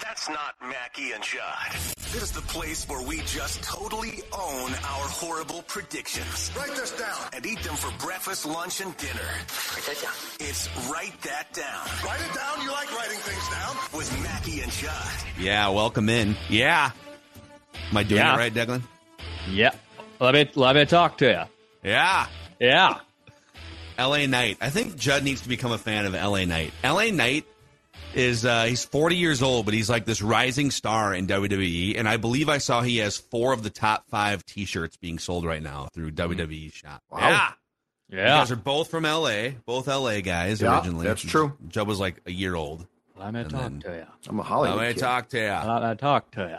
that's not Mackey and Judd. This is the place where we just totally own our horrible predictions. Write this down. And eat them for breakfast, lunch, and dinner. Write that down. It's Write That Down. Write it down. You like writing things down. With Mackey and Judd. Yeah, welcome in. Yeah. Am I doing Yeah. it right, Declan? Yeah. Let me let me talk to you. Yeah. Yeah. LA Knight. I think Judd needs to become a fan of LA Knight. LA Knight is uh, he's 40 years old, but he's like this rising star in WWE, and I believe I saw he has four of the top five T-shirts being sold right now through WWE Shop. Wow. Yeah, you guys are both from LA, both LA guys Yeah, originally. that's true. Judd was like a year old. Let me And talk then- to you. I'm a Hollywood. Let Hollywood me kid. talk to you. Let me talk to you.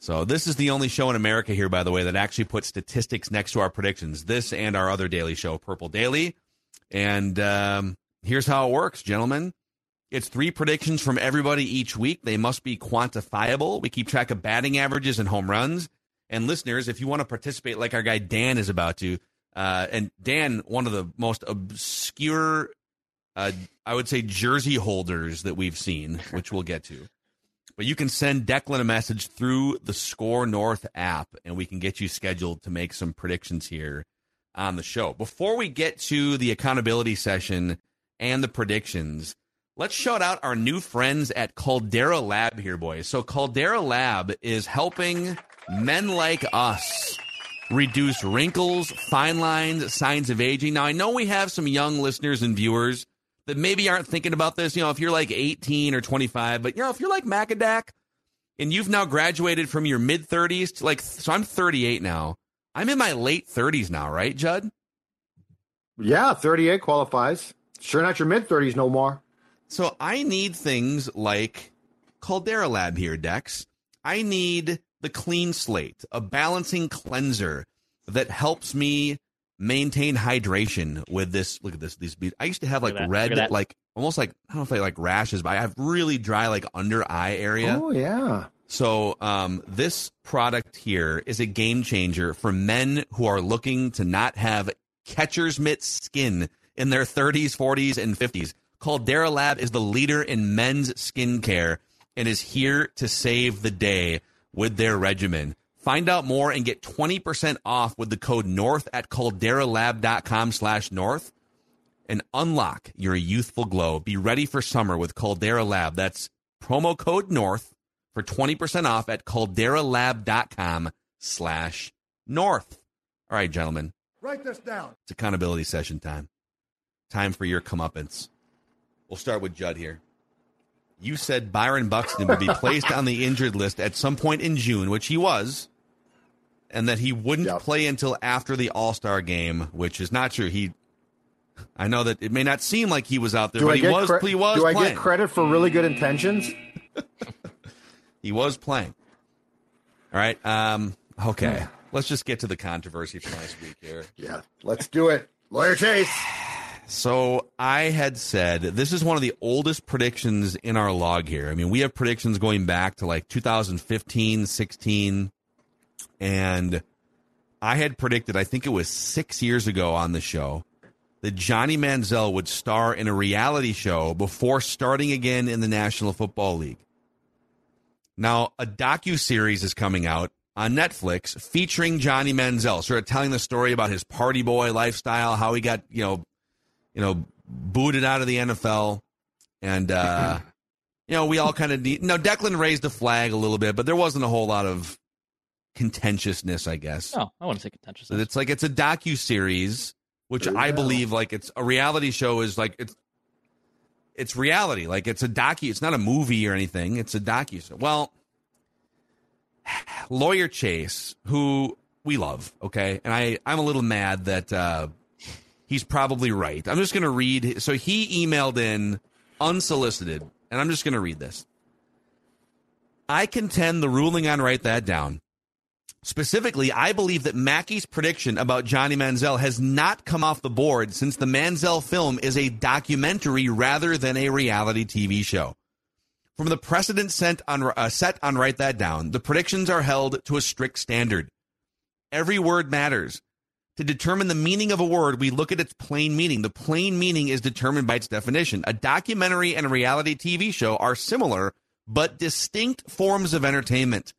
So this is the only show in America here, by the way, that actually puts statistics next to our predictions. This and our other daily show, Purple Daily. And um, here's how it works, gentlemen. It's three predictions from everybody each week. They must be quantifiable. We keep track of batting averages and home runs. And listeners, if you want to participate, like our guy Dan is about to, uh, and Dan, one of the most obscure, uh, I would say, jersey holders that we've seen, which we'll get to. But you can send Declan a message through the SKOR North app, and we can get you scheduled to make some predictions here on the show. Before we get to the accountability session and the predictions, let's shout out our new friends at Caldera Lab here, boys. So, Caldera Lab is helping men like us reduce wrinkles, fine lines, signs of aging. Now, I know we have some young listeners and viewers that maybe aren't thinking about this. You know, if you're like 18 or 25, but you know, if you're like Macadac and you've now graduated from your mid 30s to like, so I'm 38 now. I'm in my late 30s now, right, Judd? Yeah, 38 qualifies. Sure, not your mid 30s no more. So I need things like Caldera Lab here, Dex. I need the clean slate, a balancing cleanser that helps me maintain hydration with this. Look at this. These beads. I used to have like that, red, look at that. like almost like I don't know if I like rashes, but I have really dry like under eye area. Oh, yeah. So um, this product here is a game changer for men who are looking to not have catcher's mitt skin in their 30s, 40s, and 50s. Caldera Lab is the leader in men's skincare and is here to save the day with their regimen. Find out more and get 20% off with the code NORTH at calderalab.com slash north and unlock your youthful glow. Be ready for summer with Caldera Lab. That's promo code NORTH for 20% off at calderalab.com slash north. All right, gentlemen, Write this down. it's accountability session time. Time for your comeuppance. We'll start with Judd here. You said Byron Buxton would be placed on the injured list at some point in June, which he was, and that he wouldn't Yep. play until after the All Star game, which is not true. He, I know that it may not seem like he was out there, Do but he was. cre- he was Do I playing. get credit for really good intentions? He was playing. All right. Um, okay. Let's just get to the controversy from last week here. Yeah. Let's do it. Lawyer Chase. So I had said this is one of the oldest predictions in our log here. I mean, we have predictions going back to like 2015, 16, and I had predicted, I think it was six years ago on the show, that Johnny Manziel would star in a reality show before starting again in the National Football League. Now, a docu series is coming out on Netflix featuring Johnny Manziel, sort of telling the story about his party boy lifestyle, how he got, you know, you know, booted out of the NFL, and uh, you know, we all kind of need. No, Declan raised a flag a little bit, but there wasn't a whole lot of contentiousness, I guess. No, I wouldn't say contentious. It's like it's a docu series, which you I believe like it's a reality show is like it's it's reality. Like it's a docu. It's not a movie or anything. It's a docu. So well, lawyer Chase, who we love, okay, and I I'm a little mad that uh, he's probably right. I'm just gonna read. So he emailed in unsolicited, and I'm just gonna read this. I contend the ruling on write that down Specifically, I believe that Mackey's prediction about Johnny Manziel has not come off the board since the Manziel film is a documentary rather than a reality TV show. From the precedent set on, uh, set on Write That Down, the predictions are held to a strict standard. Every word matters. To determine the meaning of a word, we look at its plain meaning. The plain meaning is determined by its definition. A documentary and a reality TV show are similar, but distinct forms of entertainment.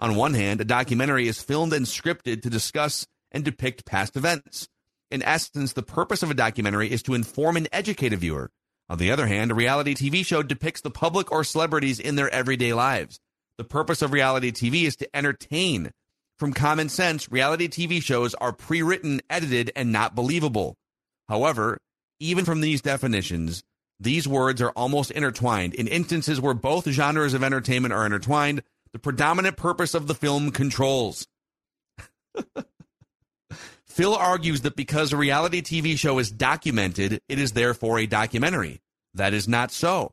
On one hand, a documentary is filmed and scripted to discuss and depict past events. In essence, the purpose of a documentary is to inform and educate a viewer. On the other hand, a reality TV show depicts the public or celebrities in their everyday lives. The purpose of reality TV is to entertain. From common sense, reality TV shows are pre written, edited, and not believable. However, even from these definitions, these words are almost intertwined. In instances where both genres of entertainment are intertwined, the predominant purpose of the film controls. Phil argues that because a reality TV show is documented, it is therefore a documentary. That is not so.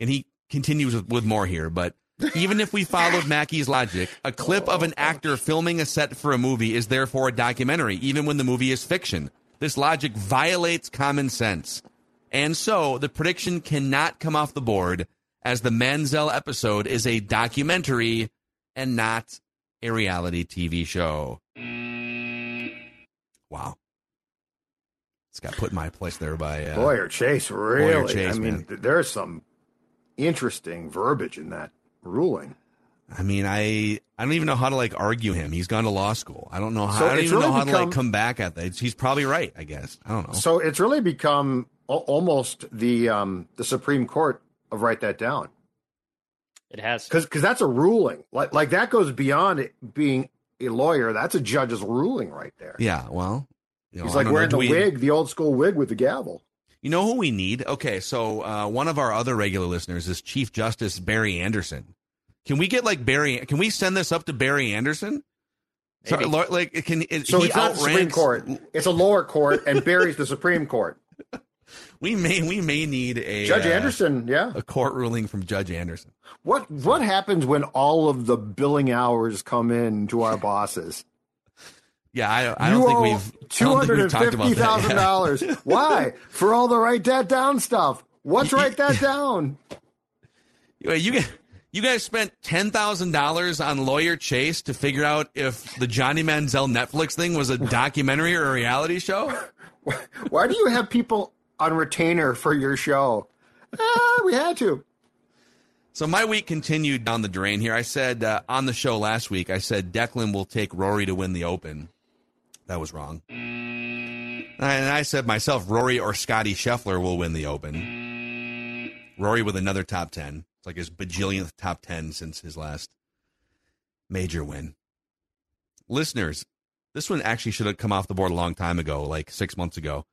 And he continues with, with more here, but even if we followed Mackey's logic, a clip of an actor filming a set for a movie is therefore a documentary, even when the movie is fiction. This logic violates common sense. And so the prediction cannot come off the board as the Manziel episode is a documentary and not a reality TV show. Wow. It's got put in my place there by uh, Lawyer Chase, really? Chase, I mean, man. th- there's some interesting verbiage in that ruling. I mean, I I don't even know how to like argue him. He's gone to law school. I don't know how. So I don't it's even know really how to like come back at that. He's probably right. I guess. I don't know. So it's really become al- almost the um, the Supreme Court of write that down It has. because because that's a ruling. Like like that goes beyond it being a lawyer. That's a judge's ruling right there. yeah. Well, you know, He's like don't know. wearing the we- wig, the old school wig with the gavel. You know who we need? Okay, so uh, one of our other regular listeners is Chief Justice Barry Anderson. Can we get like Barry? Can we send this up to Barry Anderson? So, like, can is- So it's not Supreme Court; it's a lower court, and Barry's the Supreme Court. We may we may need a Judge uh, Anderson, yeah. a court ruling from Judge Anderson. What what happens when all of the billing hours come in to our bosses? Yeah, I, I don't think we've two I don't think we've and talked about that thousand dollars. Why? For all the write that down stuff. What's write that down? Wait, you guys, you guys spent ten thousand dollars on lawyer Chase to figure out if the Johnny Manziel Netflix thing was a documentary or a reality show. Why do you have people on retainer for your show? Ah, we had to. So my week continued down the drain here. I said uh, on the show last week, I said Declan will take Rory to win the Open. That was wrong. And I said myself, Rory or Scotty Scheffler will win the Open. Rory with another top 10. It's like his bajillionth top 10 since his last major win. Listeners, this one actually should have come off the board a long time ago, like six months ago.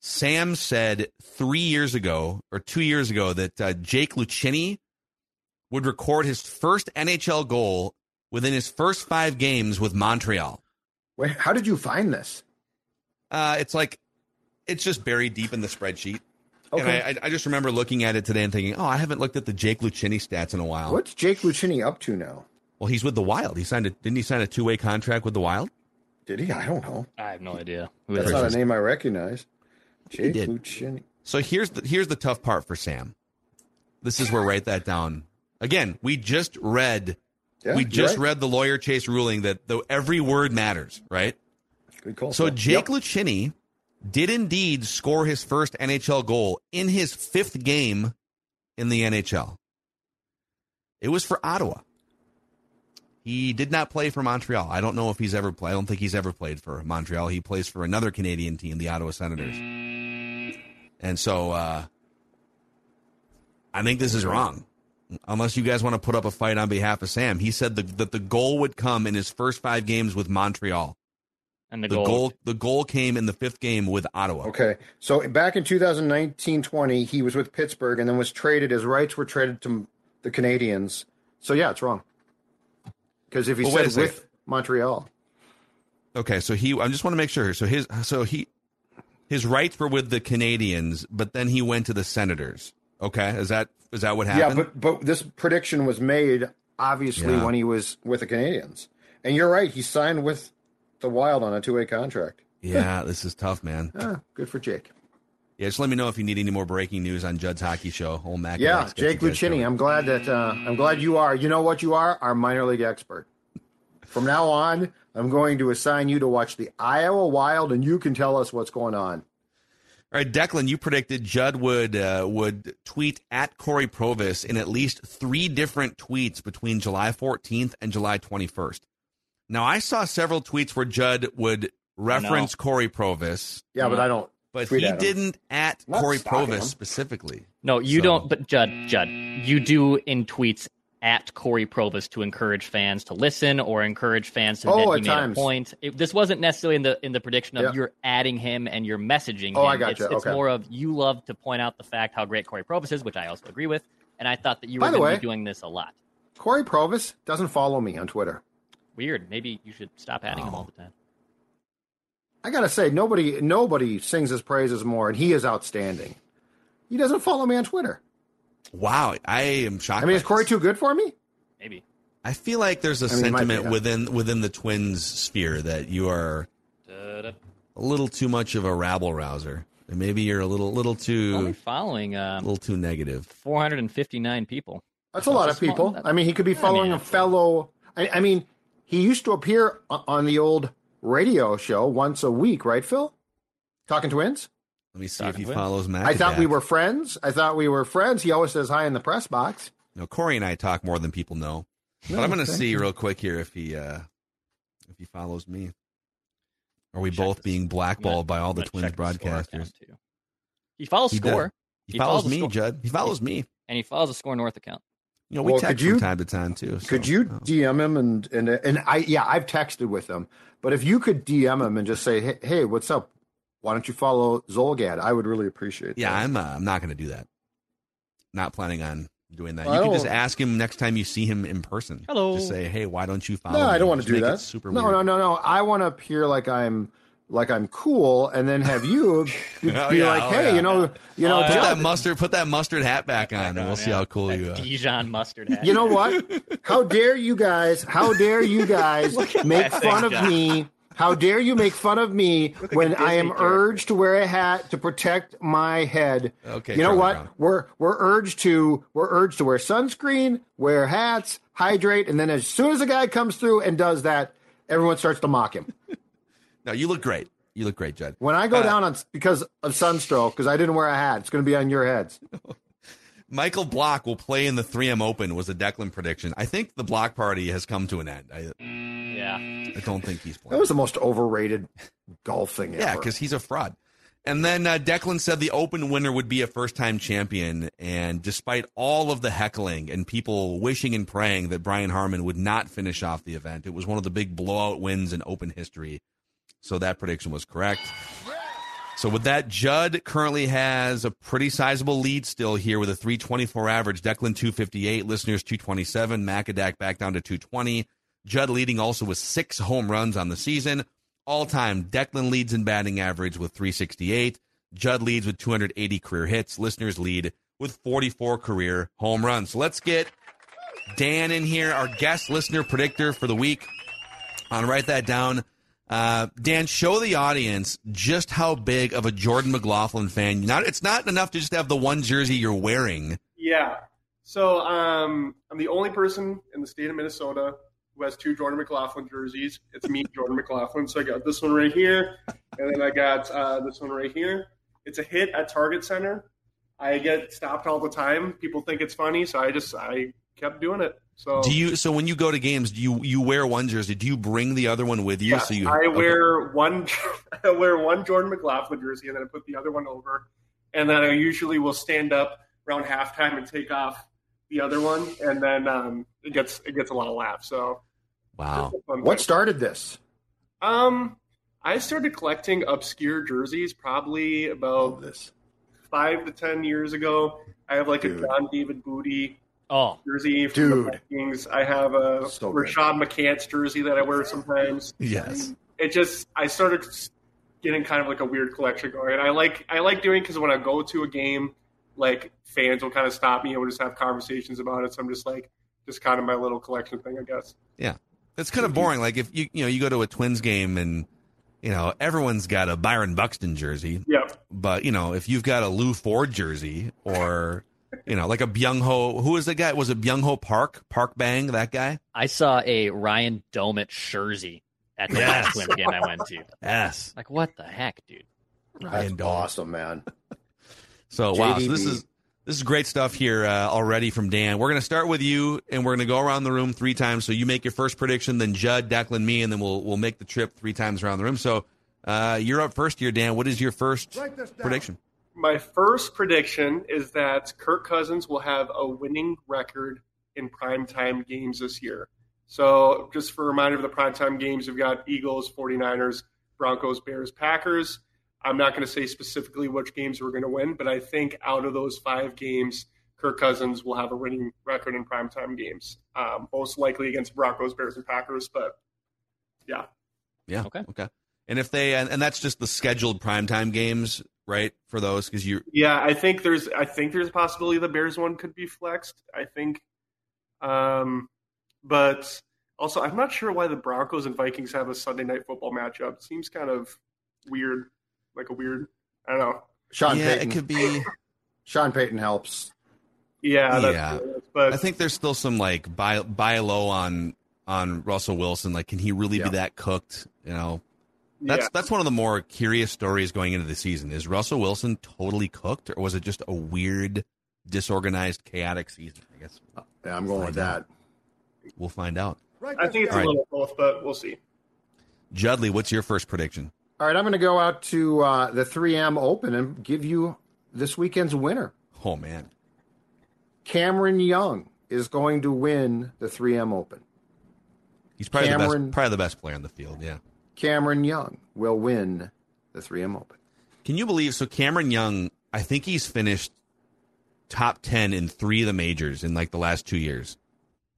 Sam said three years ago or two years ago that uh, Jake Lucchini would record his first NHL goal within his first five games with Montreal. Wait, how did you find this? Uh, it's like it's just buried deep in the spreadsheet. And Okay. I, I- I just remember looking at it today and thinking, oh, I haven't looked at the Jake Lucchini stats in a while. What's Jake Lucchini up to now? Well, he's with the Wild. He signed a didn't he sign a two way contract with the Wild? Did he? I don't know. I have no idea. Who That's that not a name I recognize. Jake did. Lucchini. So here's the here's the tough part for Sam. This is where write that down. Again, we just read Yeah, we just right. read the lawyer Chase ruling that though every word matters, right? Good call. So Phil. Jake Yep. Lucchini did indeed score his first NHL goal in his fifth game in the NHL. It was for Ottawa. He did not play for Montreal. I don't know if he's ever played. I don't think he's ever played for Montreal. He plays for another Canadian team, the Ottawa Senators. And so uh, I think this is wrong. Unless you guys want to put up a fight on behalf of Sam, he said the, that the goal would come in his first five games with Montreal. And the, The goal, goal, the goal came in the fifth game with Ottawa. Okay. So back in 2019-20, he was with Pittsburgh and then was traded. His rights were traded to the Canadiens. So yeah, it's wrong. Because if he Well, said second. with Montreal, Okay, so he. I just want to make sure. So his. So he. His rights were with the Canadiens, but then he went to the Senators. Okay, is that is that what happened? yeah, but but this prediction was made obviously Yeah. when he was with the Canadiens. And you're right, he signed with the Wild on a two-way contract. yeah, this is tough, man. Ah, good for Jake. Yeah, just let me know if you need any more breaking news on Judd's hockey show. Old Mac. Yeah, Jake Lucchini. I'm glad that uh, I'm glad you are. You know what you are? Our minor league expert. From now on, I'm going to assign you to watch the Iowa Wild, and you can tell us what's going on. All right, Declan, you predicted Judd would uh, would tweet at Cory Provus in at least three different tweets between July 14th and July 21st. Now, I saw several tweets where Judd would reference Cory Provus, Yeah, but I don't. but he at didn't at Not Cory Provus him. specifically. No, you So- don't. But Judd, Judd, you do in tweets at Cory Provus to encourage fans to listen or encourage fans to Oh, that he a point. It, this wasn't necessarily in the in the prediction of Yeah. you're adding him and you're messaging him. Oh, I gotcha. It's, it's Okay. more of you love to point out the fact how great Cory Provus is, which I also agree with. And I thought that you By were way- be doing this a lot. Cory Provus doesn't follow me on Twitter. Weird. Maybe you should stop adding him Oh. all the time. I gotta say, nobody nobody sings his praises more, and he is outstanding. He doesn't follow me on Twitter. Wow, I am shocked. I mean, is Cory this. too good for me? Maybe. I feel like there's a I mean, he be, sentiment yeah. within within the Twins sphere that you are Da-da. a little too much of a rabble rouser, and maybe you're a little little Only too following a um, little too negative. 459 people. That's a lot of That's a small- people. that- I mean, he could be I mean, following a fellow. I, I mean, he used to appear on the old radio show once a week, right, Phil? Talking Twins. Let me see Talking if he Twins. follows Matt. I thought we were friends. I thought we were friends. He always says hi in the press box. No, Cory and I talk more than people know. No, but I'm going to see you. real quick here if he uh if he follows me. Are we Check both this. being I'm blackballed by all the Twins check the broadcasters? He follows He score He, He follows follows me, score. Judd. He follows me. and he follows the SKOR North account. You know, we Well, text you- from time to time too. so- Could you. DM him and and and I yeah I've texted with him, but if you could DM him and just say hey, hey what's up, why don't you follow Zulgad? I would really appreciate. Yeah, that. I'm. Uh, I'm not going to do that. Not planning on doing that. Well, you can just ask him next time you see him in person. Hello. Just say, hey, why don't you follow? No, I don't want to do that. super no, weird. no, no, no. I want to appear like I'm like I'm cool, and then have you be Oh, yeah, like, oh, hey, yeah. you know, you know, Oh, Put yeah. that mustard. Put that mustard hat back on, and we'll see how cool you are. Dijon mustard hat. you know what? How dare you guys? How dare you guys make fun of John. me? How dare you make fun of me when I am character. urged to wear a hat to protect my head? Okay, You know what? Brown. We're we're urged to we're urged to wear sunscreen, wear hats, hydrate, and then as soon as a guy comes through and does that, everyone starts to mock him. No, you look great. You look great, Judd. When I go Uh, down on because of sunstroke, because I didn't wear a hat, it's going to be on your heads. Michael Block will play in the 3M Open was a Declan prediction. I think the Block party has come to an end. I, Yeah. I don't think he's That was the most overrated golfing Yeah, because he's a fraud. And then uh, Declan said the Open winner would be a first time champion. And despite all of the heckling and people wishing and praying that Brian Harman would not finish off the event, it was one of the big blowout wins in Open history. So that prediction was correct. So with that, Judd currently has a pretty sizable lead still here with a 324 average. Declan 258, listeners 227, Macadac back down to 220. Judd leading also with six home runs on the season. All time, Declan leads in batting average with 368. Judd leads with 280 career hits. Listeners lead with 44 career home runs. So let's get Dan in here, our guest listener predictor for the week. I'll write that down. Uh, Dan, show the audience just how big of a Jordan McLaughlin fan. Not, it's not enough to just have the one jersey you're wearing. Yeah. So um, I'm the only person in the state of Minnesota who has two Jordan McLaughlin jerseys. It's me, Jordan McLaughlin. So I got this one right here, and then I got uh, this one right here. It's a hit at Target Center. I get stopped all the time. People think it's funny, so I just I kept doing it. So Do you? So when you go to games, do you you wear one jersey? Do you bring the other one with you? yeah, so you, I okay. wear one I wear one Jordan McLaughlin jersey, and then I put the other one over, and then I usually will stand up around halftime and take off the other one, and then um, it gets it gets a lot of laughs. So Wow. it's a fun What thing. started this? Um, I started collecting obscure jerseys probably about this. five to ten years ago. I have like Dude. a John David Booty Oh, jersey from the Dude. Vikings. I have a So good. Rashad McCants jersey that I wear sometimes. Yes. It just I started getting kind of like a weird collection going. And I like I like doing because when I go to a game, like fans will kind of stop me and we'll just have conversations about it. So I'm just like just kind of my little collection thing, I guess. Yeah, it's kind of boring. Like if you you know you go to a Twins game and you know everyone's got a Byron Buxton jersey, Yeah. but you know if you've got a Lew Ford jersey or you know like a Byung Ho, who was the guy? Was it Byung Ho Park? Park Bang, that guy? I saw a Ryan Doumit jersey at the Yes. last Twins game I went to. Yes. Like, what the heck, dude? That's Ryan awesome, man. So wow, so this is this is great stuff here uh, already from Dan. We're gonna start with you, and we're gonna go around the room three times. So you make your first prediction, then Judd, Declan, me, and then we'll we'll make the trip three times around the room. So uh, you're up first here, Dan. What is your first prediction? My first prediction is that Kirk Cousins will have a winning record in primetime games this year. So, just for a reminder of the primetime games, we've got Eagles, 49ers, Broncos, Bears, Packers. I'm not going to say specifically which games we're going to win, but I think out of those five games, Kirk Cousins will have a winning record in primetime games, um, most likely against Broncos, Bears, and Packers. But yeah, Yeah. Okay. Okay. And if they and, and that's just the scheduled primetime games, right? For those because you Yeah, I think there's I think there's a possibility the Bears one could be flexed. I think, um, but also I'm not sure why the Broncos and Vikings have a Sunday night football matchup. It seems kind of weird, like a weird. I don't know. Sean yeah, Payton. it could be. Sean Payton helps. Yeah, that's Yeah. but I think there's still some like buy buy low on on Russell Wilson. Like, can he really Yeah. be that cooked? You know, that's yeah. that's one of the more curious stories going into the season. Is Russell Wilson totally cooked, or was it just a weird, disorganized, chaotic season? I guess uh, Yeah, I'm going with that. we'll find out. I think it's All right. a little both, but we'll see. Judley, what's your first prediction? All right, I'm going to go out to uh, the 3M Open and give you this weekend's winner. Oh man, Cameron Young is going to win the 3M Open. he's probably the best, probably the best player in the field. Yeah. Cameron Young will win the 3M Open. Can you believe? So Cameron Young, I think he's finished top ten in three of the majors in like the last two years.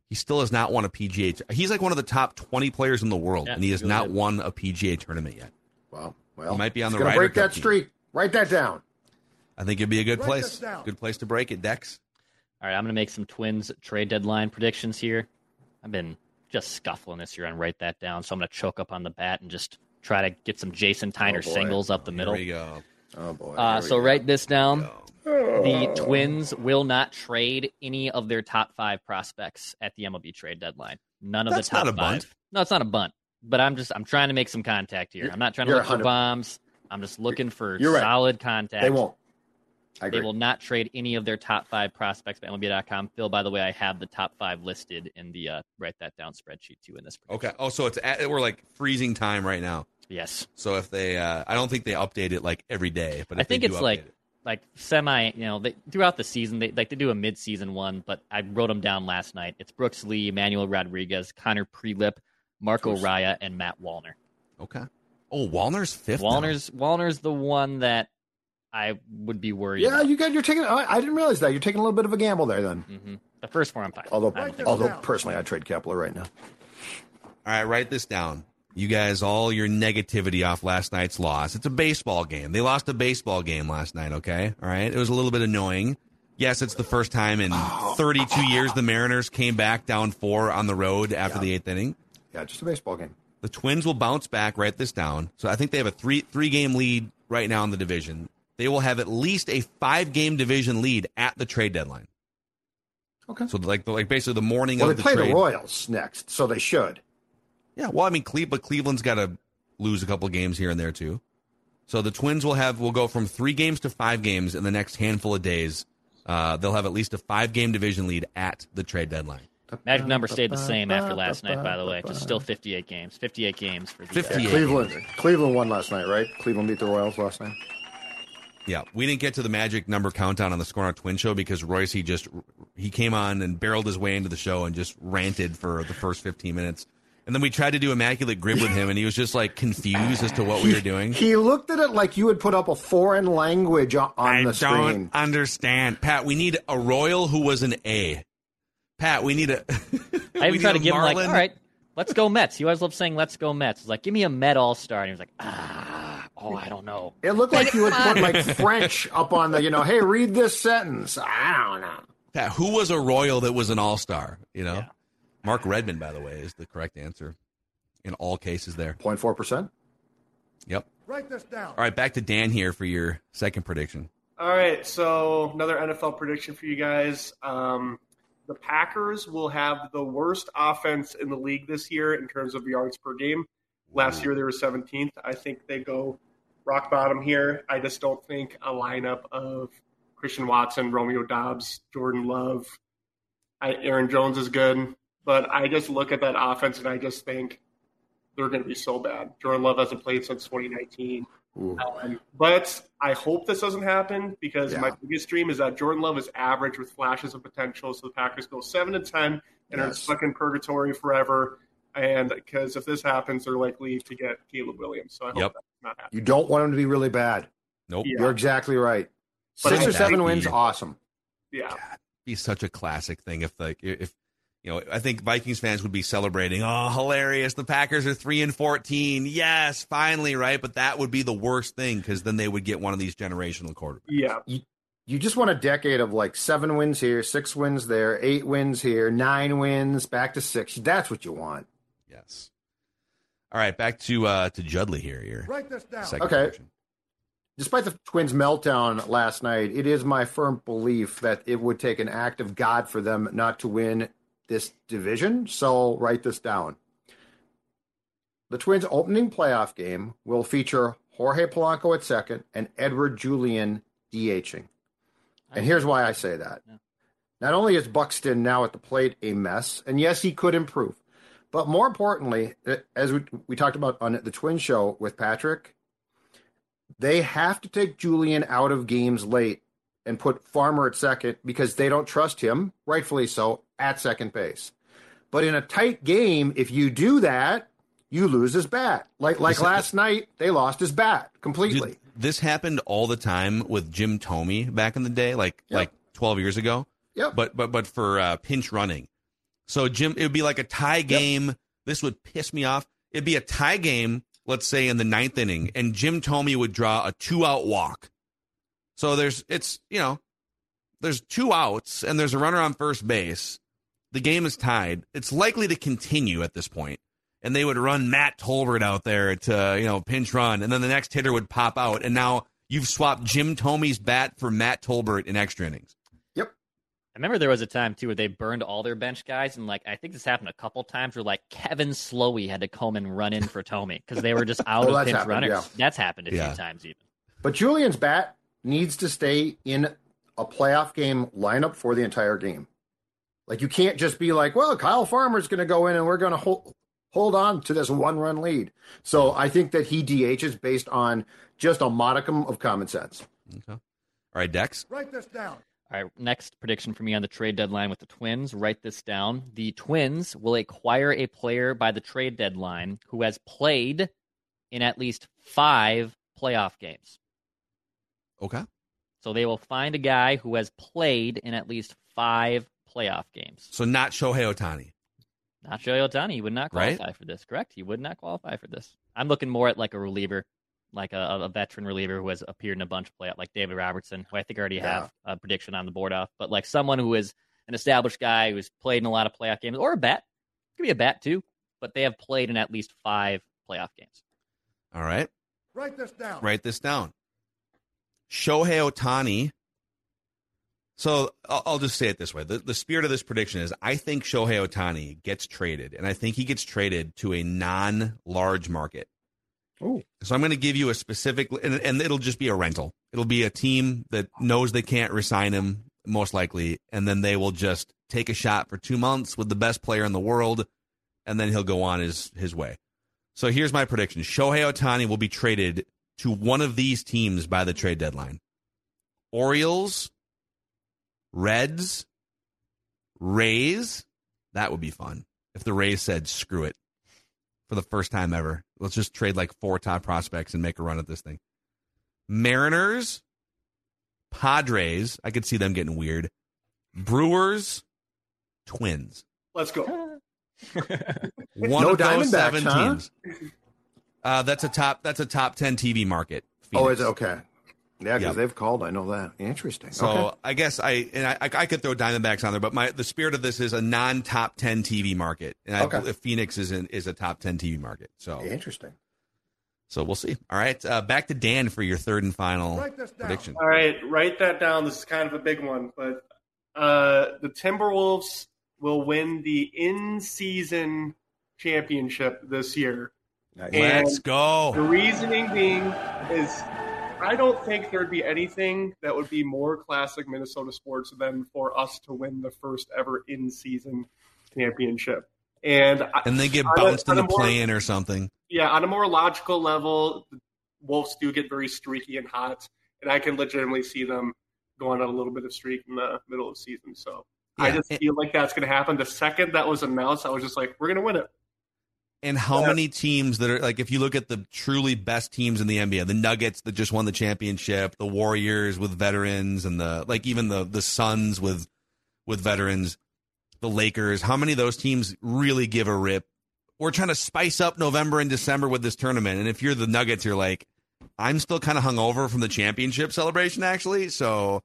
He still has not won a PGA. He's like one of the top twenty players in the world, Yeah, and he has not good. won a PGA tournament yet. Well, well, He might be on the gonna break that team. streak. Write that down. I think it'd be a good Write place. Good place to break it, Dex. All right, I'm going to make some Twins trade deadline predictions here. I've been just scuffling this year and write that down, so I'm going to choke up on the bat and just try to get some Jason Tyner boy. singles up the middle. There we go. Oh boy. Uh, so go. write this down. The Twins will not trade any of their top five prospects at the MLB trade deadline. None of That's the top not a bunt. five. No, it's not a bunt. But I'm just I'm trying to make some contact here. I'm not trying to you're look for bombs. I'm just looking for You're right. solid contact. They won't. I They will not trade any of their top five prospects by MLB.com. Phil, by the way, I have the top five listed in the uh, write that down spreadsheet too in this. Okay. Oh, so it's at, we're like freezing time right now. Yes, So if they, uh, I don't think they update it like every day, but I if they think do it's like it- like semi. You know, they, throughout the season, they like they do a mid-season one, but I wrote them down last night. It's Brooks Lee, Emmanuel Rodriguez, Connor Prielipp, Marco Of. Raya, and Matt Wallner. okay. Oh, Wallner's fifth. now. Wallner's Wallner's the one that I would be worried. Yeah, about. you got. You're taking. I, I didn't realize that. You're taking a little bit of a gamble there. Then, hmm The first four, I'm fine. although, I don't although personally, I'd trade Kepler right now. All right, write this down. You guys, all your negativity off last night's loss. It's a baseball game. They lost a baseball game last night, okay? All right. It was a little bit annoying. Yes, it's the first time in 32 years the Mariners came back down four on the road after the eighth inning. Yeah, just a baseball game. The Twins will bounce back. Write this down. So I think they have a three three game lead right now in the division. They will have at least a five game division lead at the trade deadline. Okay. So like like basically the morning of the day. Well, of they the play trade. the Royals next, so they should. Yeah, well, I mean, Cle- but Cleveland's got to lose a couple games here and there too. So the Twins will have will go from three games to five games in the next handful of days. Uh, they'll have at least a five game division lead at the trade deadline. Magic number stayed the same after last night, by the way. Just still 58 games. 58 games for the uh, 58. Cleveland. Cleveland won last night, right? Cleveland beat the Royals last night. Yeah, we didn't get to the magic number countdown on the Score on Twin show because Royce he just he came on and barreled his way into the show and just ranted for the first 15 minutes. And then we tried to do immaculate grid with him, and he was just like confused as to what we were doing. He looked at it like you had put up a foreign language on I the screen. don't understand, Pat. We need a royal who was an A. Pat, we need a. I even tried to give him like, Marlin. all right, let's go Mets. He always loved saying "Let's go Mets." It's like, give me a Met All Star, and he was like, ah, oh, I don't know. It looked like you would put like French up on the, you know, hey, read this sentence. I don't know. Pat, who was a royal that was an all star? You know, Yeah. Mark Redmond, by the way, is the correct answer in all cases. There. 0.4%. Yep. Write this down. All right, back to Dan here for your second prediction. All right, so another NFL prediction for you guys. Um, the Packers will have the worst offense in the league this year in terms of yards per game. Last year they were 17th. I think they go rock bottom here. I just don't think a lineup of Christian Watson, Romeo Doubs, Jordan Love, I, Aaron Jones is good, but I just look at that offense and I just think they're going to be so bad. Jordan Love hasn't played since 2019. Ooh. Um, but I hope this doesn't happen because Yeah. my biggest dream is that Jordan Love is average with flashes of potential. So the Packers go seven to ten and are stuck in purgatory forever. And because if this happens, they're likely to get Caleb Williams. So I hope Yep. that's not happening. You don't want them to be really bad. Nope. Yeah. You're exactly right. But Six I or seven wins, the- awesome. Yeah. be such a classic thing if like if you know I think Vikings fans would be celebrating. Oh, hilarious! The Packers are three and fourteen. Yes, finally, right? But that would be the worst thing because then they would get one of these generational quarterbacks. Yeah. You just want a decade of like seven wins here, six wins there, eight wins here, nine wins, back to six. That's what you want. Yes. All right, back to uh to Judley here. Your Write this down. second Okay. prediction. Despite the Twins' meltdown last night, it is my firm belief that it would take an act of God for them not to win this division. So write this down. The Twins' opening playoff game will feature Jorge Polanco at second and Edouard Julien DHing. And here's why I say that. Yeah. Not only is Buxton now at the plate a mess, and yes, he could improve, but more importantly, uh, as we, we talked about on the Twin Show with Patrick, they have to take Julian out of games late and put Farmer at second because they don't trust him, rightfully so, at second base. But in a tight game, if you do that, you lose his bat. Like like last night, they lost his bat completely. Dude, this happened all the time with Jim Thome back in the day, like Yep. like twelve years ago. Yep. But but but for uh, pinch running, so Jim, it would be like a tie game. This would piss me off. It'd be a tie game, let's say in the ninth inning, and Jim Thome would draw a two out walk. So there's it's you know there's two outs and there's a runner on first base. The game is tied. It's likely to continue at this point and they would run Matt Tolbert out there to you know pinch run, and then the next hitter would pop out, and now you've swapped Jim Thome's bat for Matt Tolbert in extra innings. Yep. I remember there was a time too where they burned all their bench guys, and like I think this happened a couple times where like Kevin Slowey had to come and run in for Thome because they were just oh, out Oh, of pinch happened, runners. yeah. That's happened a Yeah. few times even. But Julien's bat needs to stay in a playoff game lineup for the entire game. Like you can't just be like, well, Kyle Farmer's going to go in and we're going to hold hold on to this one run lead. So I think that he DHs based on just a modicum of common sense. Okay. All right, Dex. Write this down. All right, next prediction for me on the trade deadline with the Twins. Write this down. The Twins will acquire a player by the trade deadline who has played in at least five playoff games. Okay. So they will find a guy who has played in at least five playoff games. So not Shohei Ohtani. Not Shohei Ohtani. He would not Right? qualify for this, correct? He would not qualify for this. I'm looking more at like a reliever, like a, a veteran reliever who has appeared in a bunch of playoff, like David Robertson, who I think I already have a prediction on the board off, but like someone who is an established guy who's played in a lot of playoff games, or a bat. Could be a bat too, but they have played in at least five playoff games. All right. Write this down. Write this down. Shohei Ohtani. So I'll, just say it this way: the, the spirit of this prediction is, I think Shohei Ohtani gets traded, and I think he gets traded to a non-large market. Ooh. So I'm going to give you a specific, and, and it'll just be a rental. It'll be a team that knows they can't resign him, most likely, and then they will just take a shot for two months with the best player in the world, and then he'll go on his his way. So here's my prediction: Shohei Ohtani will be traded to one of these teams by the trade deadline. Orioles, Reds, Rays. That would be fun if the Rays said screw it for the first time ever. Let's just trade like four top prospects and make a run at this thing. Mariners, Padres. I could see them getting weird. Brewers, Twins. Let's go. One No of those Diamondbacks, seven huh? teams. Uh, that's a top. That's a top ten TV market. Oh, Phoenix. is it okay? Yeah, because Yep. they've called. I know that. Interesting. So okay. I guess I and I, I could throw Diamondbacks on there, but my the spirit of this is a non top ten TV market, and I Okay. believe Phoenix is in, is a top ten TV market. So Interesting. so we'll see. All right, uh, back to Dan for your third and final prediction. All right, write that down. This is kind of a big one, but uh, the Timberwolves will win the in-season championship this year. Nice. Let's go. The reasoning being is I don't think there'd be anything that would be more classic Minnesota sports than for us to win the first ever in-season championship. And And they get on a- bounced in the more- play-in or something. yeah, on a more logical level, the Wolves do get very streaky and hot, and I can legitimately see them going on a little bit of streak in the middle of the season. So I Yeah. just feel like that's going to happen. The second that was announced, I was just like, we're going to win it. And how Yeah. many teams that are like, if you look at the truly best teams in the NBA, the Nuggets that just won the championship, the Warriors with veterans, and the like, even the the Suns with with veterans, the Lakers. How many of those teams really give a rip? We're trying to spice up November and December with this tournament, and if you're the Nuggets, you're like, I'm still kind of hungover from the championship celebration, actually. So.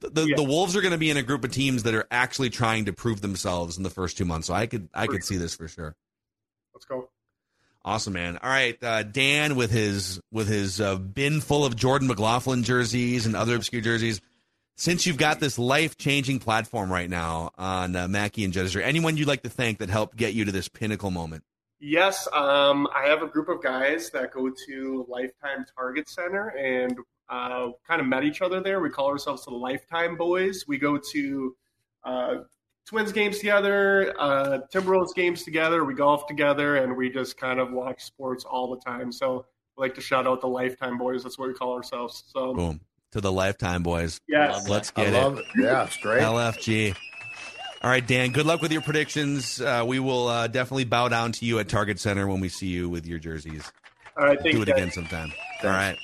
The, Yeah. the Wolves are going to be in a group of teams that are actually trying to prove themselves in the first two months. So I could I could see this for sure. Let's go. Awesome, man. All right, uh, Dan with his with his uh, bin full of Jordan McLaughlin jerseys and other obscure jerseys. Since you've got this life changing platform right now on uh, Mackey and Judd, is there anyone you'd like to thank that helped get you to this pinnacle moment? Yes, um, I have a group of guys that go to Lifetime Target Center and uh, kind of met each other there. We call ourselves the Lifetime Boys. We go to uh, Twins games together, uh, Timberwolves games together. We golf together, and we just kind of watch sports all the time. So we like to shout out the Lifetime Boys. That's what we call ourselves. So Boom to the Lifetime boys. yes, Let's get it. love it. Yeah, it's great. LFG. All right, Dan. Good luck with your predictions. Uh, we will uh, definitely bow down to you at Target Center when we see you with your jerseys. all right. Thanks, do it guys. again sometime. All right.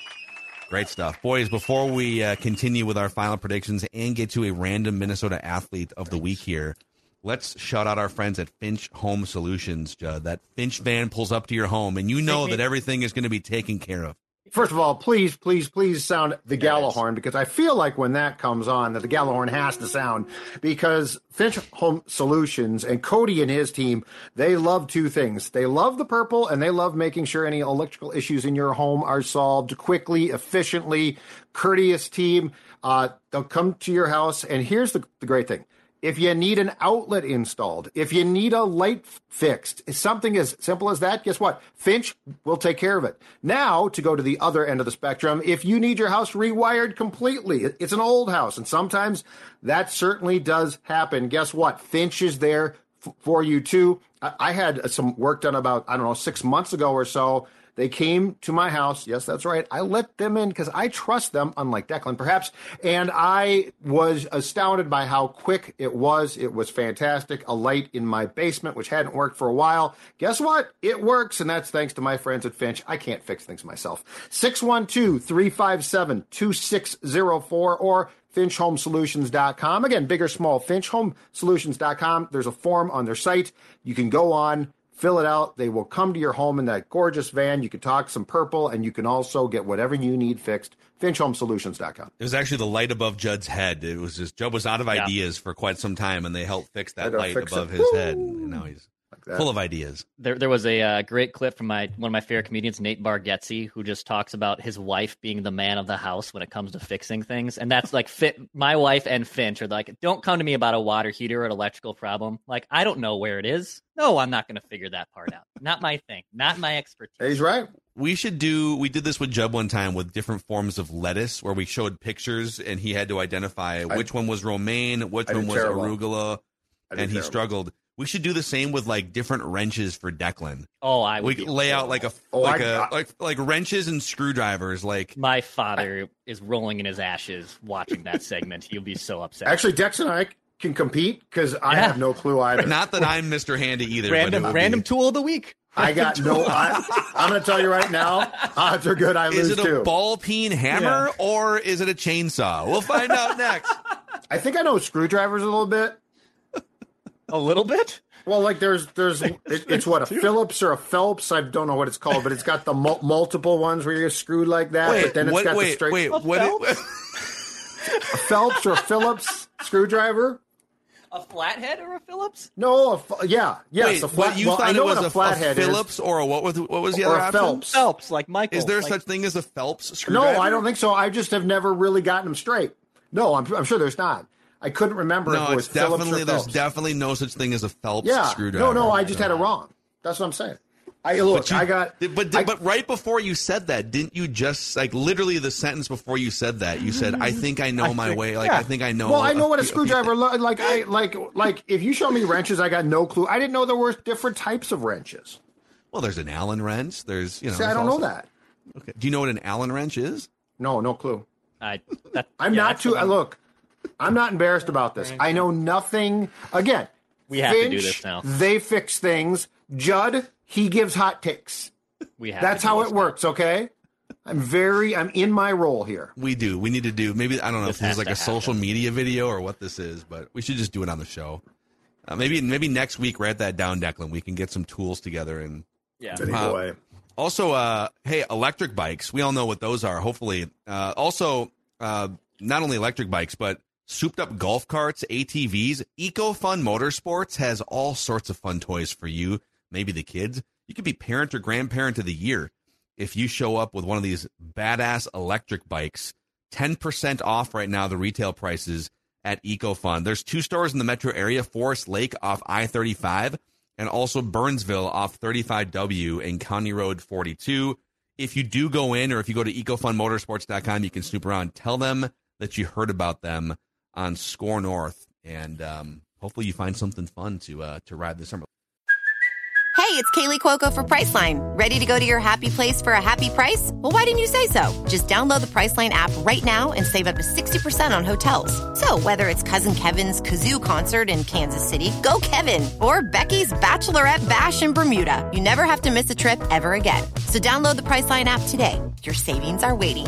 Great stuff. Boys, before we uh, continue with our final predictions and get to a random Minnesota athlete of the week here, let's shout out our friends at Finch Home Solutions, Judd. That Finch van pulls up to your home, and you know that everything is going to be taken care of. First of all, please, please, please sound the Gjallarhorn because I feel like when that comes on, that the Gjallarhorn has to sound because Finch Home Solutions and Cody and his team, they love two things. They love the purple and they love making sure any electrical issues in your home are solved quickly, efficiently, courteous team. Uh, they'll come to your house. And here's the, the great thing. If you need an outlet installed, if you need a light fixed, something as simple as that, guess what? Finch will take care of it. Now, to go to the other end of the spectrum, if you need your house rewired completely, it's an old house, and sometimes that certainly does happen. Guess what? Finch is there f- for you too. I, I had some work done about, I don't know, six months ago or so. They came to my house. Yes, that's right. I let them in because I trust them, unlike Declan, perhaps. And I was astounded by how quick it was. It was fantastic. A light in my basement, which hadn't worked for a while. Guess what? It works. And that's thanks to my friends at Finch. I can't fix things myself. 612 357 2604 or finchhomesolutions.com. Again, big or small, finchhomesolutions.com. There's a form on their site. You can go on, fill it out. They will come to your home in that gorgeous van. You can talk some purple and you can also get whatever you need fixed. finchhomesolutions.com. It was actually the light above Judd's head. It was just Judd was out of Yeah. ideas for quite some time, and they helped fix that to light fix above it. his head. And now he's Like that. full of ideas. There, there was a uh, great clip from my one of my favorite comedians, Nate Bargatze, who just talks about his wife being the man of the house when it comes to fixing things, and that's like fit. My wife and Finch are like, don't come to me about a water heater or an electrical problem. Like, I don't know where it is. No, I'm not going to figure that part out. Not my thing. Not my expertise. He's right. We should do. We did this with Judd one time with different forms of lettuce, where we showed pictures, and he had to identify which one was romaine, which I one was terrible. arugula, and he terrible. struggled. We should do the same with like different wrenches for Declan. Oh, I We would be lay out like a Oh, like I- a I- like like wrenches and screwdrivers. Like My father is rolling in his ashes watching that segment. He'll be so upset. Actually, Dex and I can compete because I Yeah. have no clue either. not that I'm Mr. Handy either. random but random be- tool of the week. I got no. I, I'm going to tell you right now. Odds are good. I Is lose it a too. ball peen hammer or is it a chainsaw? We'll find out next. I think I know screwdrivers a little bit. A little bit. Well, like there's there's it, it's what a Phillips or a Phelps. I don't know what it's called, but it's got the mul- multiple ones where you're screwed like that. Wait, but then it's what, got the wait, straight wait, A what? Phelps? a Phelps or a Phillips screwdriver. A flathead or a Phillips? No, a, ph- yeah, yes, wait, a flat. what you well, I thought know it was a, a flathead a is. Phillips or a what was what was the Or other a option? Phelps. Phelps, like Michael. Is there like, such thing as a Phelps screwdriver? No. I don't think so. I just have never really gotten them straight. No, I'm, I'm sure there's not. I couldn't remember if No, it was it's definitely or there's Phelps. definitely no such thing as a Phelps yeah, screwdriver. no, no, I just had it wrong. That's what I'm saying. I look, But you- I got, But I- but right before you said that, didn't you just like literally the sentence before you said that? You said, "I think I know my way." Like yeah. I think I know. Well, I know what a few- screwdriver lo- like. I like like if you show me wrenches, I got no clue. I didn't know there were different types of wrenches. Well, there's an Allen wrench. There's you know. See, I don't all know that. Okay. Do you know what an Allen wrench is? No, no clue. I, that, I'm yeah, not that's too. the one- Look, I'm not embarrassed about this. I know nothing. Again, We have to do this now. They fix things. Judd, he gives hot takes. We have. That's how it now. works. Okay. I'm very. I'm in my role here. We do. We need to do maybe I don't know This if this is like to a social media video or what this is, but we should just do it on the show. Uh, maybe maybe next week write that down, Declan. We can get some tools together and Yeah. Uh, Also, uh, hey, electric bikes. We all know what those are. Hopefully, uh, also uh, not only electric bikes, but souped up golf carts, ATVs. EcoFun Motorsports has all sorts of fun toys for you. Maybe the kids. You could be parent or grandparent of the year if you show up with one of these badass electric bikes. Ten percent off right now. The retail prices at EcoFun. There's two stores in the metro area: Forest Lake off I-35 and also Burnsville off 35W and County Road 42. If you do go in or if you go to ecofunmotorsports.com, you can snoop around. Tell them that you heard about them on SKOR North, and um, hopefully you find something fun to uh, to ride this summer. Hey, it's Kaley Cuoco for Priceline. Ready to go to your happy place for a happy price? Well, why didn't you say so? Just download the Priceline app right now and save up to 60% on hotels. So, whether it's Cousin Kevin's Kazoo concert in Kansas City, go Kevin, or Becky's Bachelorette Bash in Bermuda, you never have to miss a trip ever again. So, download the Priceline app today. Your savings are waiting.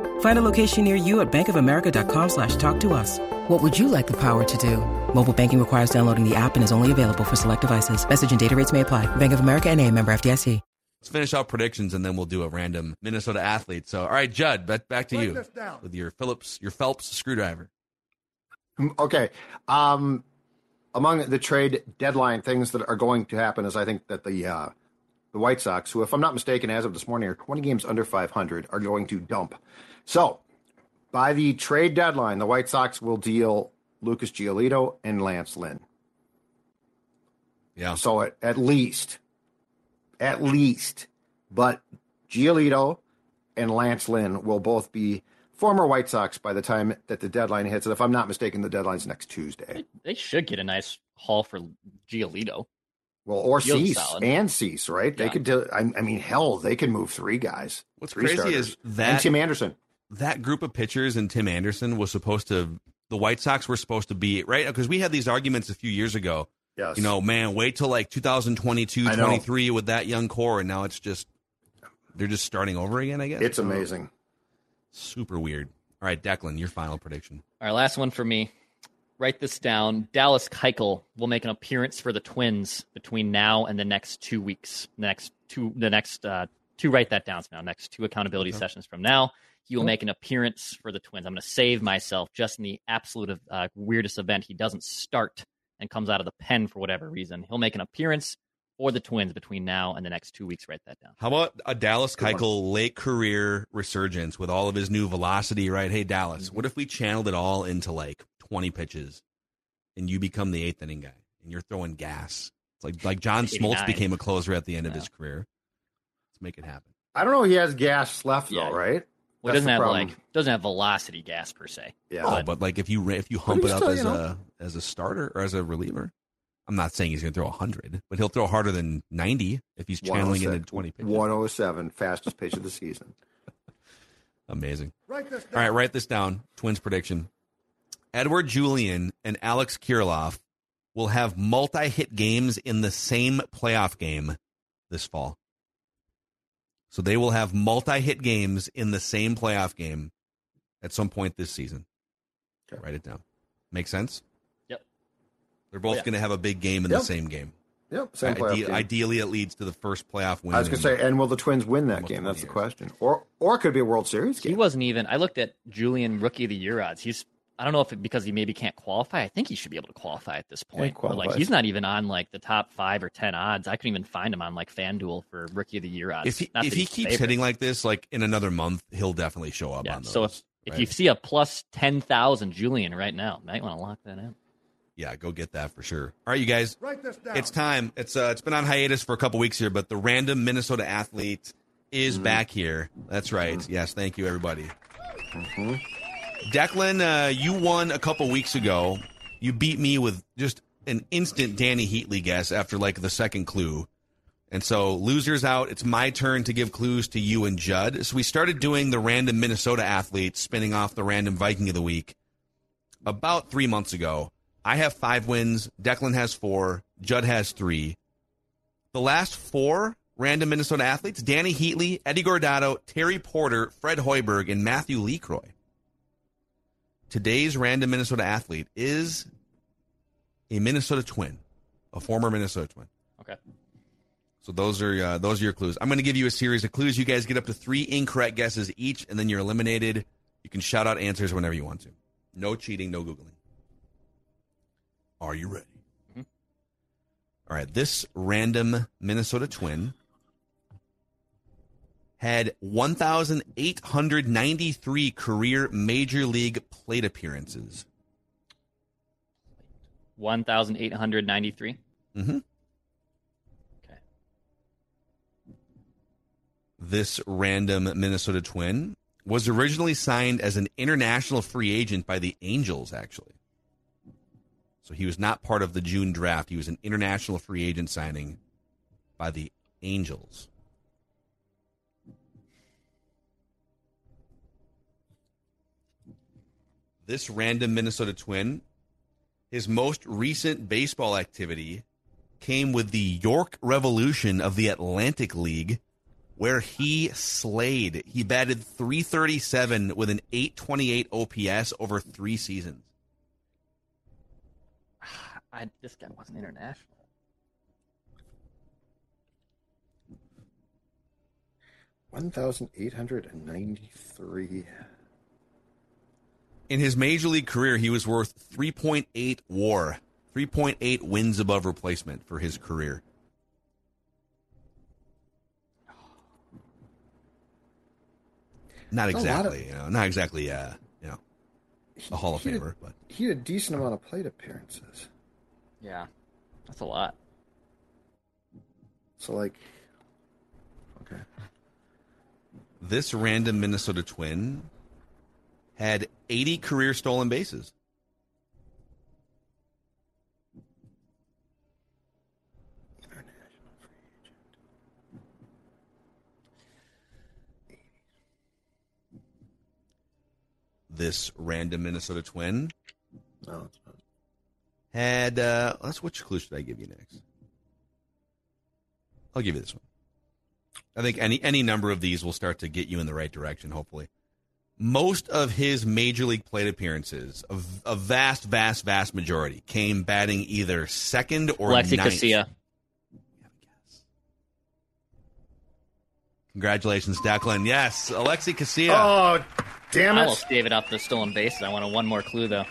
Find a location near you at bankofamerica.com slash talk to us. What would you like the power to do? Mobile banking requires downloading the app and is only available for select devices. Message and data rates may apply. Bank of America and a member FDIC. Let's finish out predictions and then we'll do a random Minnesota athlete. So, all right, Judd, back, back to you with your Phillips, your Phelps screwdriver. Okay. Um, among the trade deadline things that are going to happen is I think that the uh, the White Sox, who, if I'm not mistaken, as of this morning, are 20 games under 500, are going to dump. So, by the trade deadline, the White Sox will deal Lucas Giolito and Lance Lynn. Yeah. So at, at least, at least, but Giolito and Lance Lynn will both be former White Sox by the time that the deadline hits. And if I'm not mistaken, the deadline's next Tuesday. They should get a nice haul for Giolito. Well, or Gio's Cease solid. and Cease, right? They could do. I, I mean, hell, they can move three guys. What's three crazy starters. is and that Tim Anderson. That group of pitchers and Tim Anderson was supposed to the White Sox were supposed to be right because we had these arguments a few years ago. Yes. You know, man, wait till like 2022, 23 with that young core, and now it's just they're just starting over again. I guess it's amazing. Super weird. All right, Declan, your final prediction. All right, last one for me. Write this down. Dallas Keuchel will make an appearance for the Twins between now and the next two weeks. The next two, the next uh, two. Write that down now. Next two accountability sessions from now, he will make an appearance for the Twins. I'm going to save myself just in the absolute uh, weirdest event he doesn't start and comes out of the pen for whatever reason. He'll make an appearance for the Twins between now and the next two weeks. Write that down. How about a Dallas Keuchel late career resurgence with all of his new velocity? Right? Hey, Dallas, Mm-hmm. what if we channeled it all into like 20 pitches, and you become the eighth inning guy, and you're throwing gas? It's like like John Smoltz became a closer at the end of his career. Let's make it happen. I don't know. He has gas left Yeah. though, right? Well, it doesn't have problem. like doesn't have velocity gas per se. Yeah. Oh, but like if you if you hump it up still, as you know- a as a starter or as a reliever, I'm not saying he's going to throw 100, but he'll throw harder than 90 if he's channeling into 20 pitches. 107, fastest pitch of the season. Amazing. All right, write this down. Twins prediction. Edouard Julien and Alex Kirilloff will have multi-hit games in the same playoff game this fall. So they will have multi-hit games in the same playoff game at some point this season. Okay. Write it down. Make sense? Yep. They're both Yeah. going to have a big game in Yep. the same game. Yep, same playoff Ide- game. Ideally, it leads to the first playoff win. I was going to say, and will the Twins win that game? 20 That's the years. question. Or or it could be a World Series game. He wasn't even. I looked at Julien Rookie of the Year odds. He's. I don't know if it, because he maybe can't qualify. I think he should be able to qualify at this point. But like he's not even on like the top five or ten odds. I couldn't even find him on like FanDuel for Rookie of the Year odds. if he, Not if he keeps favorite. hitting like this, like in another month, he'll definitely show up yeah. on those. So if if you see a plus ten thousand Julien right now, might want to lock that in. yeah, go get that for sure. All right, you guys, it's time. It's uh, it's been on hiatus for a couple weeks here, but the random Minnesota athlete is Mm-hmm. back here. That's right. Yes, thank you, everybody. Declan, uh, you won a couple weeks ago. You beat me with just an instant Dany Heatley guess after like the second clue. And so losers out. It's my turn to give clues to you and Judd. So we started doing the random Minnesota athlete spinning off the random Viking of the week about three months ago. I have five wins. Declan has four. Judd has three. The last four random Minnesota athletes Dany Heatley, Eddie Guardado, Terry Porter, Fred Hoiberg, and Matthew LeCroy. Today's random Minnesota athlete is a Minnesota twin, a former Minnesota twin. Okay. So those are uh, those are your clues. I'm going to give you a series of clues. You guys get up to three incorrect guesses each, and then you're eliminated. You can shout out answers whenever you want to. No cheating, no googling. Are you ready? All right. This random Minnesota twin had 1,893 career major league plate appearances. One thousand eight hundred ninety three. Mm-hmm. Okay. this random Minnesota twin was originally signed as an international free agent by the Angels, actually. So he was not part of the June draft. He was an international free agent signing by the Angels. This random Minnesota twin, his most recent baseball activity came with the York Revolution of the Atlantic League, where he slayed. He batted 337 with an 828 OPS over three seasons. I, this guy wasn't international. One thousand eight hundred and ninety-three. In his major league career, he was worth 3.8 WAR, 3.8 wins above replacement for his career. Not A lot of- exactly, you know, not exactly, uh, you know, a Hall of He had- Famer, but He had a decent amount of plate appearances. Yeah, that's a lot. So like, okay, this random Minnesota twin had 80 career stolen bases. This random Minnesota twin no, had uh let's which clue should I give you next? I'll give you this one. I think any any number of these will start to get you in the right direction, hopefully. Most of his major league plate appearances, a, a vast, vast, vast majority, came batting either second or Alexi ninth. Casilla. Congratulations, Declan. Yes, Alexi Casilla. Oh, damn it. I it! almost gave it up the stolen bases. I wanted one more clue though.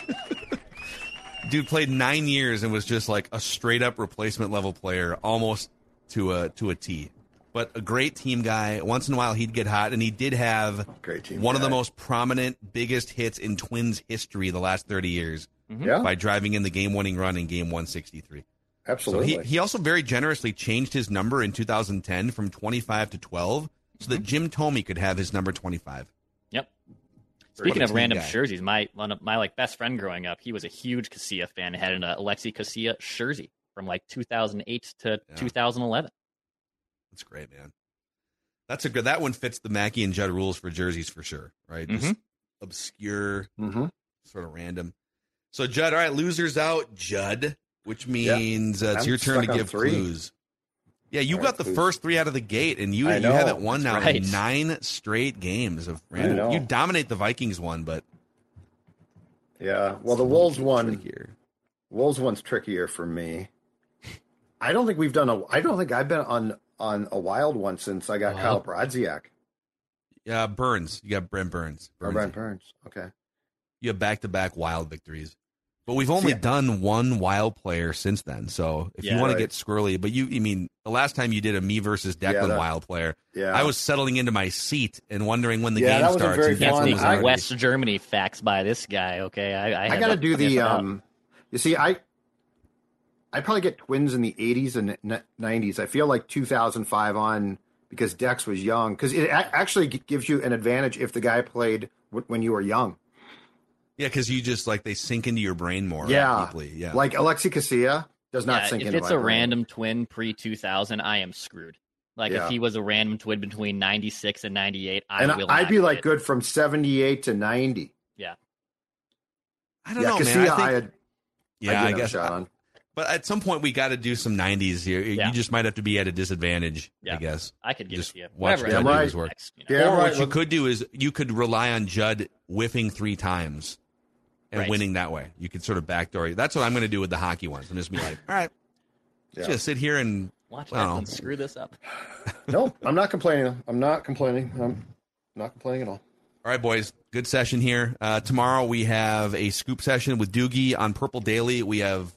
Dude played nine years and was just like a straight up replacement level player almost to a to a T. But a great team guy. Once in a while, he'd get hot, and he did have Great team one of the most prominent, biggest hits in Twins history the last thirty years Yeah, by driving in the game-winning run in Game One Sixty Three. Absolutely. So he, he also very generously changed his number in 2010 from 25 to 12 so that Jim Thome could have his number 25. Yep. Speaking of random guy. jerseys, my one of my like best friend growing up, he was a huge Casilla fan. Had an uh, Alexi Casilla jersey from like 2008 to Yeah. 2011. That's great, man. That's a good. That one fits the Mackey and Judd rules for jerseys for sure, right? Just Mhm. obscure, hmm sort of random. So Judd, all right, losers out, Judd, which Yeah. means uh, it's I'm your turn to give three. clues. Yeah, you All got right, the clues. first three out of the gate, and you you haven't won now right. in nine straight games of random. You dominate the Vikings one, but Yeah. Well, the Wolves one, here. Wolves one's trickier for me. I don't think we've done a. I don't think I've been on on a wild one since I got Wow. Kyle Brodziak Yeah, Burns. You got Brent Burns. or Burnsy. Brent Burns. Okay. You have back to back wild victories. But we've only See, done one wild player since then. So if you want Right. to get squirrely, but you, I mean, the last time you did a me versus Declan Yeah, that- wild player, Yeah. I was settling into my seat and wondering when the Yeah, game that starts. very and Can't fun. sneak Declan I- West Germany facts by this guy. Okay, I I, I got to to do the. guess it out. um You see, I I probably get twins in the '80s and '90s. I feel like 2005 on because Dex was young because it a- actually gives you an advantage if the guy played w- when you were young. Yeah, because you just like they sink into your brain more Yeah. deeply. Yeah. Like Alexi Casilla does not Yeah, sink if into it's my a brain. random twin pre 2000, I am screwed. Like Yeah. if he was a random twin between 96 and 98, I and will. I'd not be like it. good from 78 to 90. Yeah, I don't yeah, know, man. Casilla, I think, I had, yeah, I, did I have a guess. shot on. But at some point, we got to do some '90s here. Yeah. You just might have to be at a disadvantage, I guess. I could give Just it to you. watch Whatever. Judd I do do his work. next, you know. Yeah, or right. what you could do is you could rely on Judd whiffing three times and Right. winning that way. You could sort of backdoor. it. That's what I'm going to do with the hockey ones. I'm just be like, all right, Yeah. just sit here and Watch I don't Declan screw this up. No, I'm not complaining. I'm not complaining. I'm not complaining at all. All right, boys. Good session here. Uh, tomorrow we have a scoop session with Doogie on Purple Daily. We have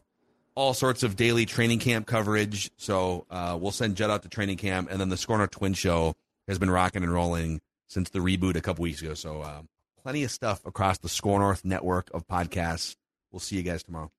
all sorts of daily training camp coverage. So uh, we'll send Judd out to training camp, and then the Scorner Twin Show has been rocking and rolling since the reboot a couple weeks ago. So uh, plenty of stuff across the SKOR North network of podcasts. We'll see you guys tomorrow.